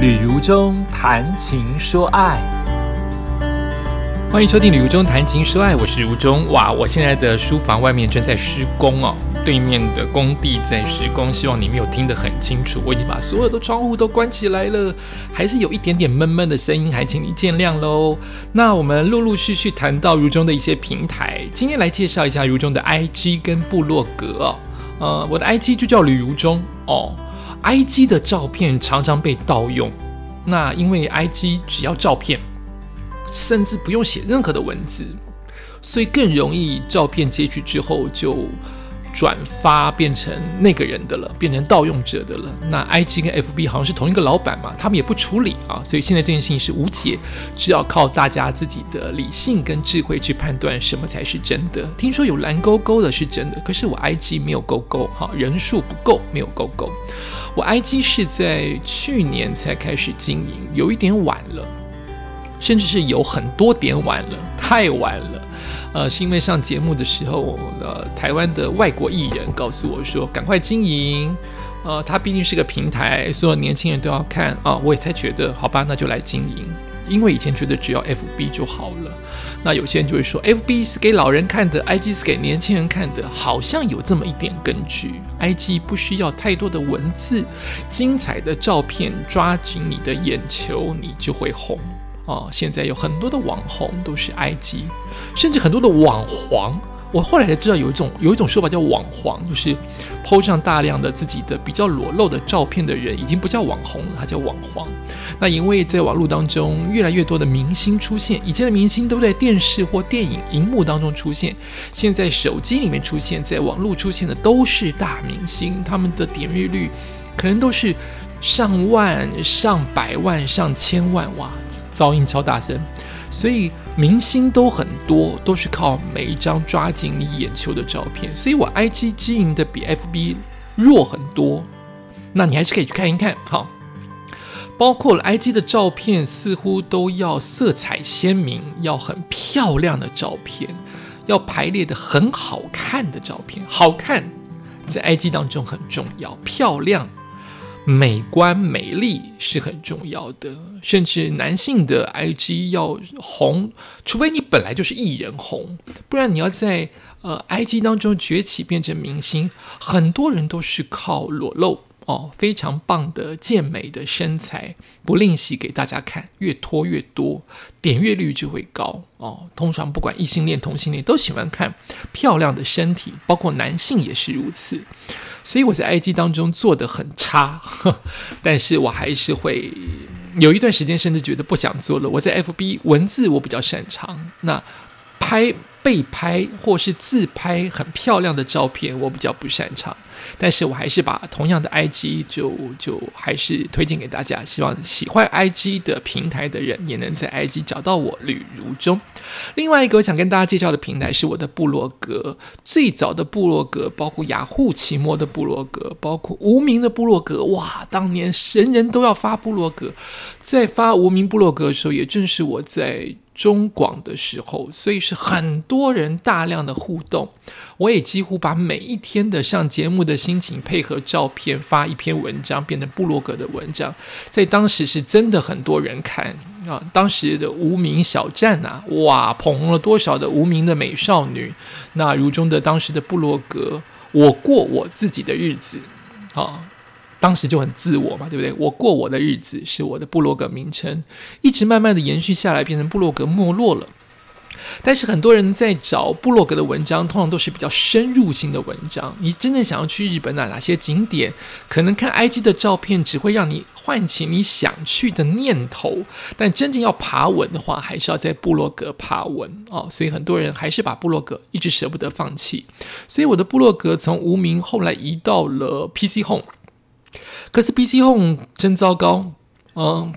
旅如中谈情说爱，欢迎收听《旅如中谈情说爱》，我是如中。哇，我现在的书房外面正在施工哦，对面的工地在施工，希望你没有听得很清楚。我已经把所有的窗户都关起来了，还是有一点点闷闷的声音，还请你见谅喽。那我们陆陆续续谈到如中的一些平台，今天来介绍一下如中的 IG 跟部落格哦。呃，我的 IG 就叫旅如中哦。IG 的照片常常被盗用，那因为 IG 只要照片，甚至不用写任何的文字，所以更容易照片截取之后就。转发变成那个人的了，变成盗用者的了。那 I G 跟 F B 好像是同一个老板嘛，他们也不处理啊，所以现在这件事情是无解，只要靠大家自己的理性跟智慧去判断什么才是真的。听说有蓝勾勾的是真的，可是我 I G 没有勾勾，哈，人数不够，没有勾勾。我 I G 是在去年才开始经营，有一点晚了，甚至是有很多点晚了，太晚了。呃，是因为上节目的时候，呃，台湾的外国艺人告诉我说，赶快经营，呃，它毕竟是个平台，所有年轻人都要看啊，我也才觉得，好吧，那就来经营。因为以前觉得只要 FB 就好了，那有些人就会说，FB 是给老人看的，IG 是给年轻人看的，好像有这么一点根据。IG 不需要太多的文字，精彩的照片抓紧你的眼球，你就会红。哦，现在有很多的网红都是 IG，甚至很多的网黄。我后来才知道有一种有一种说法叫网黄，就是 PO 上大量的自己的比较裸露的照片的人，已经不叫网红了，他叫网黄。那因为在网络当中，越来越多的明星出现，以前的明星都在电视或电影荧幕当中出现，现在手机里面出现，在网络出现的都是大明星，他们的点阅率可能都是上万、上百万、上千万哇！噪音超大声，所以明星都很多，都是靠每一张抓紧你眼球的照片。所以我 IG 经营的比 FB 弱很多，那你还是可以去看一看。好，包括了 IG 的照片，似乎都要色彩鲜明，要很漂亮的照片，要排列的很好看的照片。好看在 IG 当中很重要，漂亮。美观美丽是很重要的，甚至男性的 IG 要红，除非你本来就是艺人红，不然你要在呃 IG 当中崛起变成明星，很多人都是靠裸露哦，非常棒的健美的身材，不吝惜给大家看，越拖越多，点阅率就会高哦。通常不管异性恋同性恋都喜欢看漂亮的身体，包括男性也是如此。所以我在 IG 当中做的很差，但是我还是会有一段时间甚至觉得不想做了。我在 FB 文字我比较擅长，那拍。被拍或是自拍很漂亮的照片，我比较不擅长，但是我还是把同样的 IG 就就还是推荐给大家，希望喜欢 IG 的平台的人也能在 IG 找到我吕如中。另外一个我想跟大家介绍的平台是我的部落格，最早的部落格包括雅虎奇摩的部落格，包括无名的部落格。哇，当年神人都要发部落格，在发无名部落格的时候，也正是我在。中广的时候，所以是很多人大量的互动，我也几乎把每一天的上节目的心情配合照片发一篇文章，变成布洛格的文章，在当时是真的很多人看啊！当时的无名小站呐，哇，捧红了多少的无名的美少女？那如中的当时的布洛格，我过我自己的日子啊。当时就很自我嘛，对不对？我过我的日子是我的部落格名称，一直慢慢的延续下来，变成部落格没落了。但是很多人在找部落格的文章，通常都是比较深入性的文章。你真正想要去日本哪哪些景点，可能看 IG 的照片只会让你唤起你想去的念头。但真正要爬文的话，还是要在部落格爬文哦。所以很多人还是把部落格一直舍不得放弃。所以我的部落格从无名后来移到了 PC Home。可是 PC Home 真糟糕，嗯，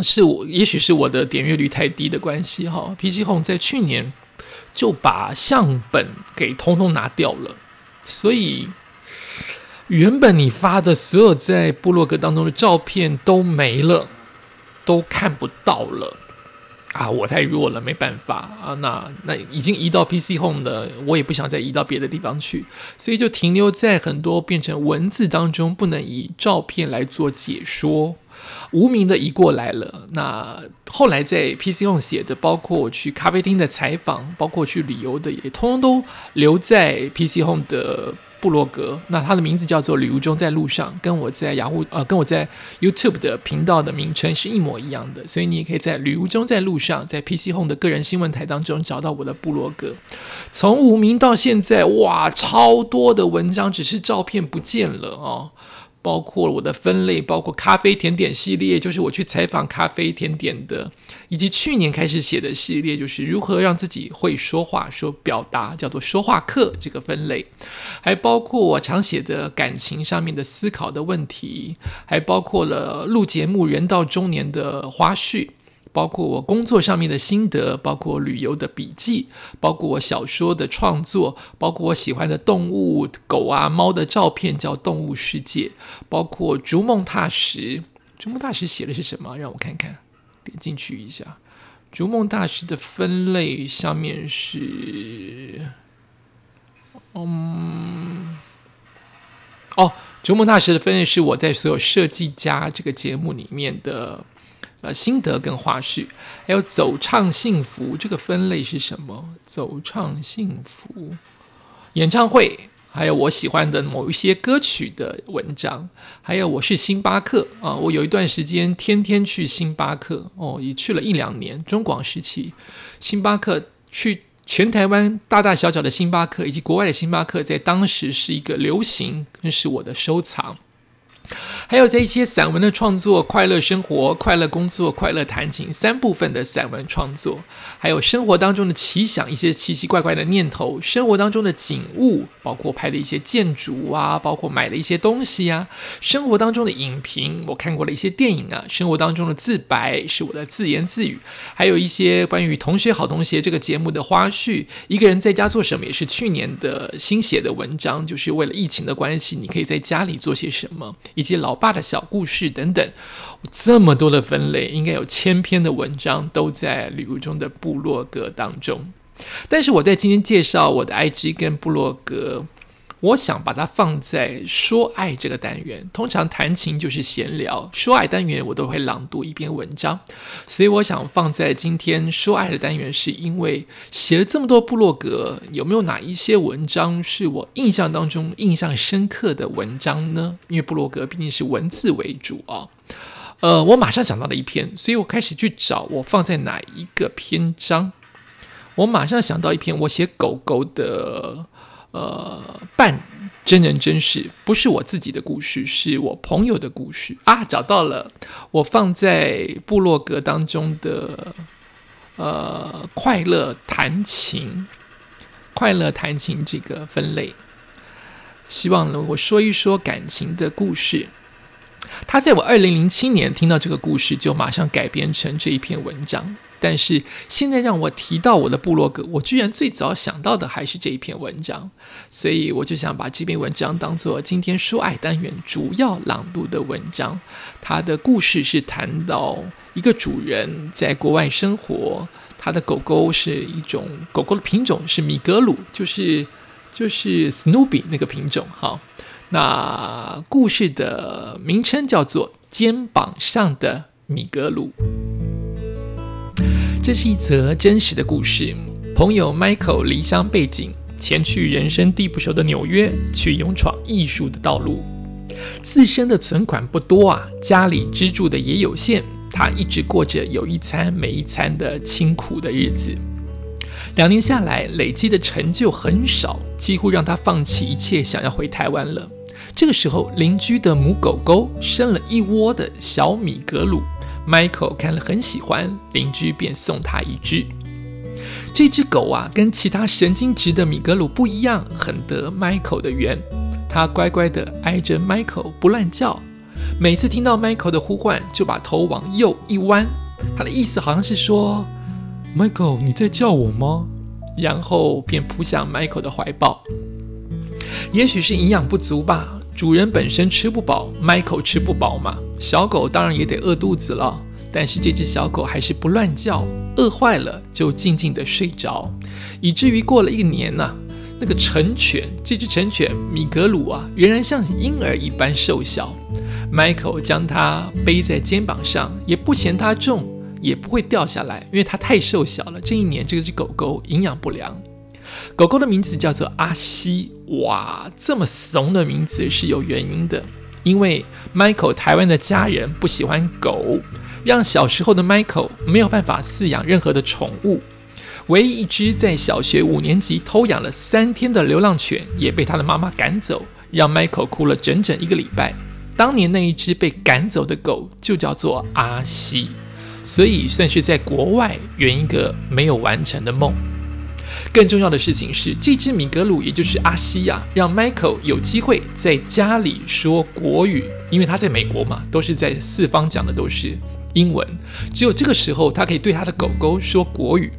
是我也许是我的点阅率太低的关系哈。PC Home 在去年就把相本给通通拿掉了，所以原本你发的所有在部落格当中的照片都没了，都看不到了。啊，我太弱了，没办法啊。那那已经移到 PC Home 了，我也不想再移到别的地方去，所以就停留在很多变成文字当中，不能以照片来做解说。无名的移过来了。那后来在 PC Home 写的，包括我去咖啡厅的采访，包括去旅游的，也通通都留在 PC Home 的。布洛格，那他的名字叫做“旅途中在路上”，跟我在雅虎呃，跟我在 YouTube 的频道的名称是一模一样的，所以你也可以在“旅途中在路上”在 PC Home 的个人新闻台当中找到我的布洛格。从无名到现在，哇，超多的文章，只是照片不见了哦。包括我的分类，包括咖啡甜点系列，就是我去采访咖啡甜点的，以及去年开始写的系列，就是如何让自己会说话、说表达，叫做说话课这个分类，还包括我常写的感情上面的思考的问题，还包括了录节目人到中年的花絮。包括我工作上面的心得，包括旅游的笔记，包括我小说的创作，包括我喜欢的动物狗啊猫的照片，叫动物世界，包括逐梦踏实。逐梦踏实写的是什么？让我看看，点进去一下。逐梦大师的分类上面是，嗯，哦，逐梦大师的分类是我在所有设计家这个节目里面的。呃，心得跟花絮，还有走唱幸福这个分类是什么？走唱幸福演唱会，还有我喜欢的某一些歌曲的文章，还有我是星巴克啊，我有一段时间天天去星巴克哦，也去了一两年。中广时期，星巴克去全台湾大大小小的星巴克以及国外的星巴克，在当时是一个流行，更是我的收藏。还有在一些散文的创作，快乐生活、快乐工作、快乐弹琴三部分的散文创作，还有生活当中的奇想，一些奇奇怪怪的念头，生活当中的景物，包括拍的一些建筑啊，包括买的一些东西啊，生活当中的影评，我看过了一些电影啊，生活当中的自白是我的自言自语，还有一些关于同学好同学这个节目的花絮，一个人在家做什么，也是去年的新写的文章，就是为了疫情的关系，你可以在家里做些什么。以及老爸的小故事等等，这么多的分类，应该有千篇的文章都在旅游中的部落格当中。但是我在今天介绍我的 IG 跟部落格。我想把它放在说爱这个单元。通常弹琴就是闲聊，说爱单元我都会朗读一篇文章。所以我想放在今天说爱的单元，是因为写了这么多部落格，有没有哪一些文章是我印象当中印象深刻的文章呢？因为部落格毕竟是文字为主啊。呃，我马上想到了一篇，所以我开始去找我放在哪一个篇章。我马上想到一篇，我写狗狗的。呃，半真人真事，不是我自己的故事，是我朋友的故事啊！找到了，我放在部落格当中的呃，快乐弹琴，快乐弹琴这个分类，希望呢，我说一说感情的故事。他在我二零零七年听到这个故事，就马上改编成这一篇文章。但是现在让我提到我的部落格，我居然最早想到的还是这一篇文章，所以我就想把这篇文章当做今天说爱单元主要朗读的文章。它的故事是谈到一个主人在国外生活，他的狗狗是一种狗狗的品种是米格鲁，就是就是 Snoopy 那个品种。好，那故事的名称叫做《肩膀上的米格鲁》。这是一则真实的故事。朋友 Michael 离乡背井，前去人生地不熟的纽约，去勇闯艺术的道路。自身的存款不多啊，家里资助的也有限，他一直过着有一餐没一餐的清苦的日子。两年下来，累积的成就很少，几乎让他放弃一切，想要回台湾了。这个时候，邻居的母狗狗生了一窝的小米格鲁。Michael 看了很喜欢，邻居便送他一只。这只狗啊，跟其他神经质的米格鲁不一样，很得 Michael 的缘。它乖乖地挨着 Michael 不乱叫，每次听到 Michael 的呼唤，就把头往右一弯。它的意思好像是说：“Michael，你在叫我吗？”然后便扑向 Michael 的怀抱。也许是营养不足吧。主人本身吃不饱，Michael 吃不饱嘛，小狗当然也得饿肚子了。但是这只小狗还是不乱叫，饿坏了就静静的睡着，以至于过了一年呢，那个成犬，这只成犬米格鲁啊，仍然像婴儿一般瘦小。Michael 将它背在肩膀上，也不嫌它重，也不会掉下来，因为它太瘦小了。这一年，这只狗狗营养不良。狗狗的名字叫做阿西。哇，这么怂的名字是有原因的，因为 Michael 台湾的家人不喜欢狗，让小时候的 Michael 没有办法饲养任何的宠物。唯一一只在小学五年级偷养了三天的流浪犬，也被他的妈妈赶走，让 Michael 哭了整整一个礼拜。当年那一只被赶走的狗就叫做阿西，所以算是在国外圆一个没有完成的梦。更重要的事情是，这只米格鲁，也就是阿西呀，让 Michael 有机会在家里说国语，因为他在美国嘛，都是在四方讲的都是英文，只有这个时候他可以对他的狗狗说国语。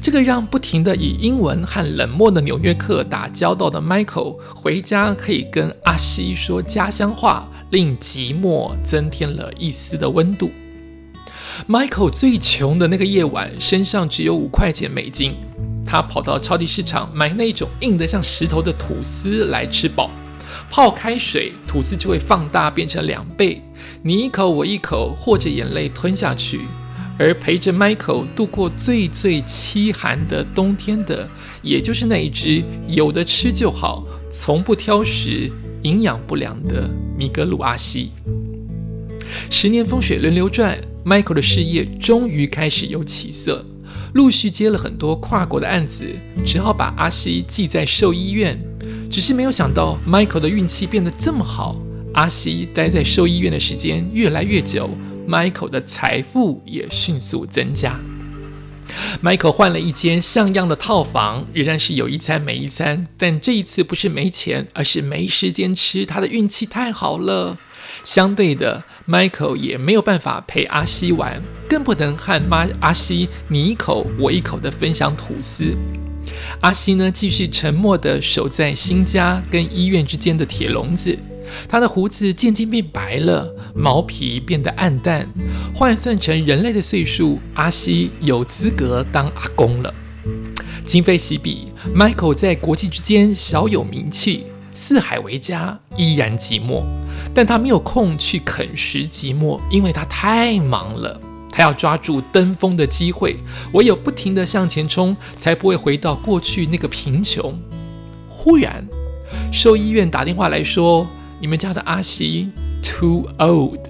这个让不停的以英文和冷漠的纽约客打交道的 Michael 回家可以跟阿西说家乡话，令寂寞增添了一丝的温度。Michael 最穷的那个夜晚，身上只有五块钱美金，他跑到超级市场买那种硬得像石头的吐司来吃饱，泡开水，吐司就会放大变成两倍，你一口我一口，或者眼泪吞下去。而陪着 Michael 度过最最凄寒的冬天的，也就是那一只有的吃就好、从不挑食、营养不良的米格鲁阿西。十年风水轮流转，Michael 的事业终于开始有起色，陆续接了很多跨国的案子，只好把阿西寄在兽医院。只是没有想到，Michael 的运气变得这么好，阿西待在兽医院的时间越来越久。Michael 的财富也迅速增加。Michael 换了一间像样的套房，仍然是有一餐没一餐，但这一次不是没钱，而是没时间吃。他的运气太好了。相对的，Michael 也没有办法陪阿西玩，更不能和妈阿西你一口我一口的分享吐司。阿西呢，继续沉默的守在新家跟医院之间的铁笼子。他的胡子渐渐变白了，毛皮变得暗淡。换算成人类的岁数，阿西有资格当阿公了。今非昔比，Michael 在国际之间小有名气，四海为家，依然寂寞。但他没有空去啃食寂寞，因为他太忙了。他要抓住登峰的机会，唯有不停地向前冲，才不会回到过去那个贫穷。忽然，兽医院打电话来说。你们家的阿西 too old，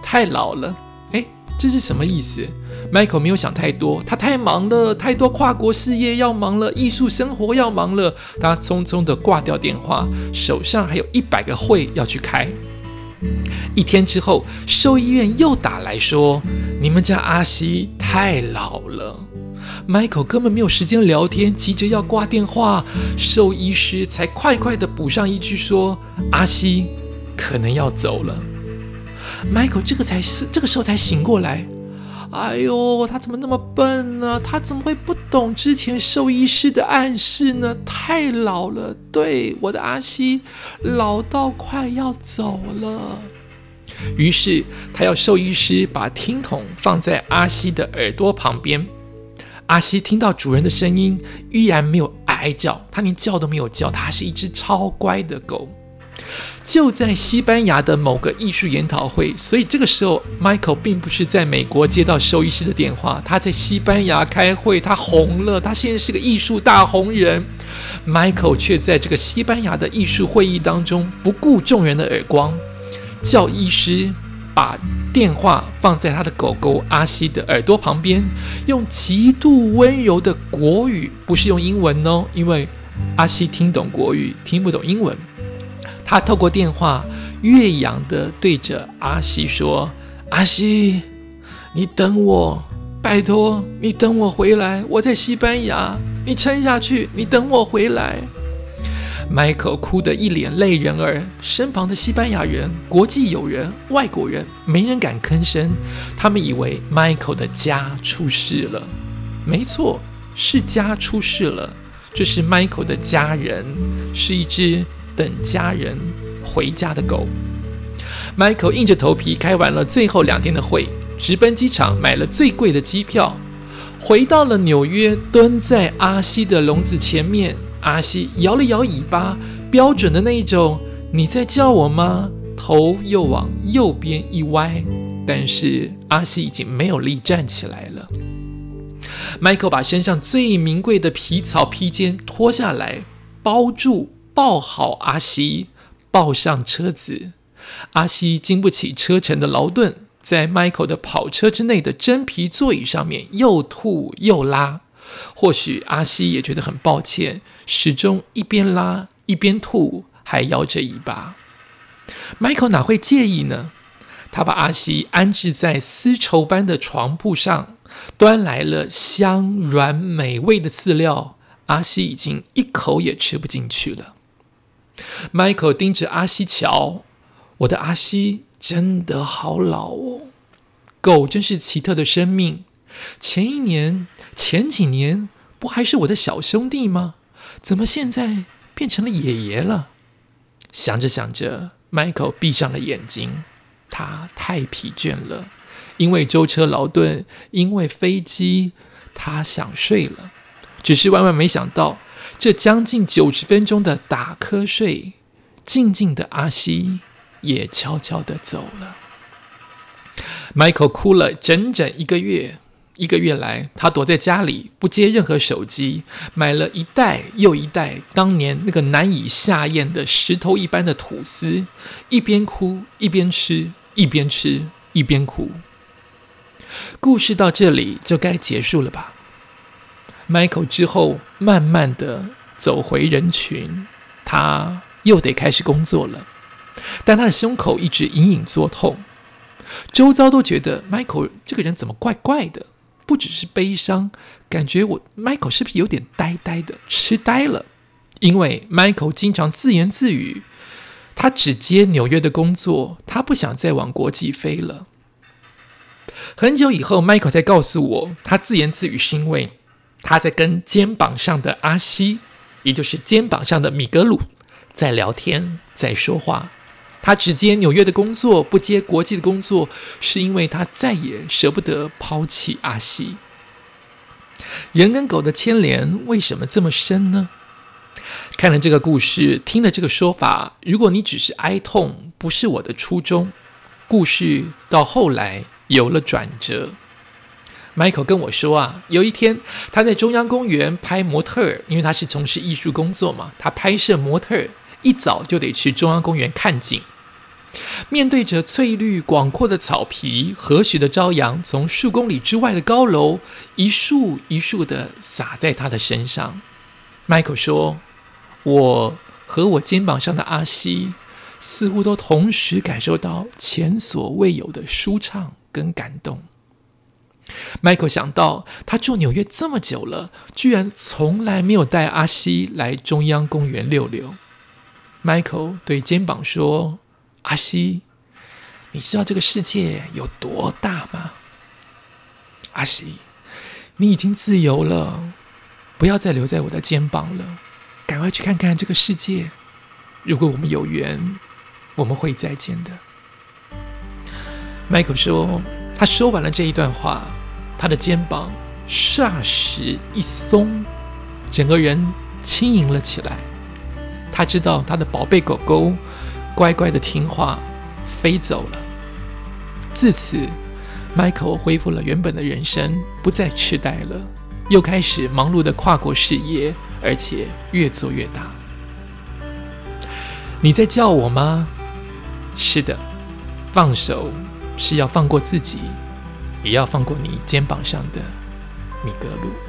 太老了。哎，这是什么意思？Michael 没有想太多，他太忙了，太多跨国事业要忙了，艺术生活要忙了。他匆匆的挂掉电话，手上还有一百个会要去开。一天之后，兽医院又打来说，你们家阿西太老了。Michael 根本没有时间聊天，急着要挂电话，兽医师才快快的补上一句说：“阿西可能要走了。”Michael 这个才是这个时候才醒过来，哎呦，他怎么那么笨呢？他怎么会不懂之前兽医师的暗示呢？太老了，对我的阿西老到快要走了。于是他要兽医师把听筒放在阿西的耳朵旁边。阿西听到主人的声音，依然没有哀叫，他连叫都没有叫，他是一只超乖的狗。就在西班牙的某个艺术研讨会，所以这个时候，Michael 并不是在美国接到兽医师的电话，他在西班牙开会，他红了，他现在是个艺术大红人。Michael 却在这个西班牙的艺术会议当中，不顾众人的耳光，叫医师。把电话放在他的狗狗阿西的耳朵旁边，用极度温柔的国语，不是用英文哦，因为阿西听懂国语，听不懂英文。他透过电话岳阳的对着阿西说：“阿西，你等我，拜托你等我回来，我在西班牙，你撑下去，你等我回来。” Michael 哭得一脸泪人儿，身旁的西班牙人、国际友人、外国人没人敢吭声，他们以为 Michael 的家出事了。没错，是家出事了。这是 Michael 的家人，是一只等家人回家的狗。Michael 硬着头皮开完了最后两天的会，直奔机场买了最贵的机票，回到了纽约，蹲在阿西的笼子前面。阿西摇了摇尾巴，标准的那一种“你在叫我吗？”头又往右边一歪，但是阿西已经没有力站起来了。Michael 把身上最名贵的皮草披肩脱下来，包住、抱好阿西，抱上车子。阿西经不起车程的劳顿，在 Michael 的跑车之内的真皮座椅上面又吐又拉。或许阿西也觉得很抱歉，始终一边拉一边吐，还摇着尾巴。Michael 哪会介意呢？他把阿西安置在丝绸般的床铺上，端来了香软美味的饲料。阿西已经一口也吃不进去了。Michael 盯着阿西瞧，我的阿西真的好老哦。狗真是奇特的生命。前一年、前几年不还是我的小兄弟吗？怎么现在变成了爷爷了？想着想着。Michael 闭上了眼睛，他太疲倦了，因为舟车劳顿，因为飞机，他想睡了。只是万万没想到，这将近九十分钟的打瞌睡，静静的阿西也悄悄的走了。Michael 哭了整整一个月。一个月来，他躲在家里，不接任何手机，买了一袋又一袋当年那个难以下咽的石头一般的吐司，一边哭一边吃，一边吃一边哭。故事到这里就该结束了吧？Michael 之后慢慢的走回人群，他又得开始工作了，但他的胸口一直隐隐作痛，周遭都觉得 Michael 这个人怎么怪怪的。不只是悲伤，感觉我 Michael 是不是有点呆呆的、痴呆了？因为 Michael 经常自言自语，他只接纽约的工作，他不想再往国际飞了。很久以后，Michael 才告诉我，他自言自语是因为他在跟肩膀上的阿西，也就是肩膀上的米格鲁，在聊天，在说话。他只接纽约的工作，不接国际的工作，是因为他再也舍不得抛弃阿西。人跟狗的牵连为什么这么深呢？看了这个故事，听了这个说法，如果你只是哀痛，不是我的初衷。故事到后来有了转折。Michael 跟我说啊，有一天他在中央公园拍模特儿，因为他是从事艺术工作嘛，他拍摄模特儿一早就得去中央公园看景。面对着翠绿广阔的草皮，和煦的朝阳从数公里之外的高楼一束一束的洒在他的身上。Michael 说：“我和我肩膀上的阿西似乎都同时感受到前所未有的舒畅跟感动。” Michael 想到他住纽约这么久了，居然从来没有带阿西来中央公园溜溜。Michael 对肩膀说。阿西，你知道这个世界有多大吗？阿西，你已经自由了，不要再留在我的肩膀了，赶快去看看这个世界。如果我们有缘，我们会再见的。迈克说，他说完了这一段话，他的肩膀霎时一松，整个人轻盈了起来。他知道他的宝贝狗狗。乖乖的听话，飞走了。自此，Michael 恢复了原本的人生，不再痴呆了，又开始忙碌的跨国事业，而且越做越大。你在叫我吗？是的，放手是要放过自己，也要放过你肩膀上的米格鲁。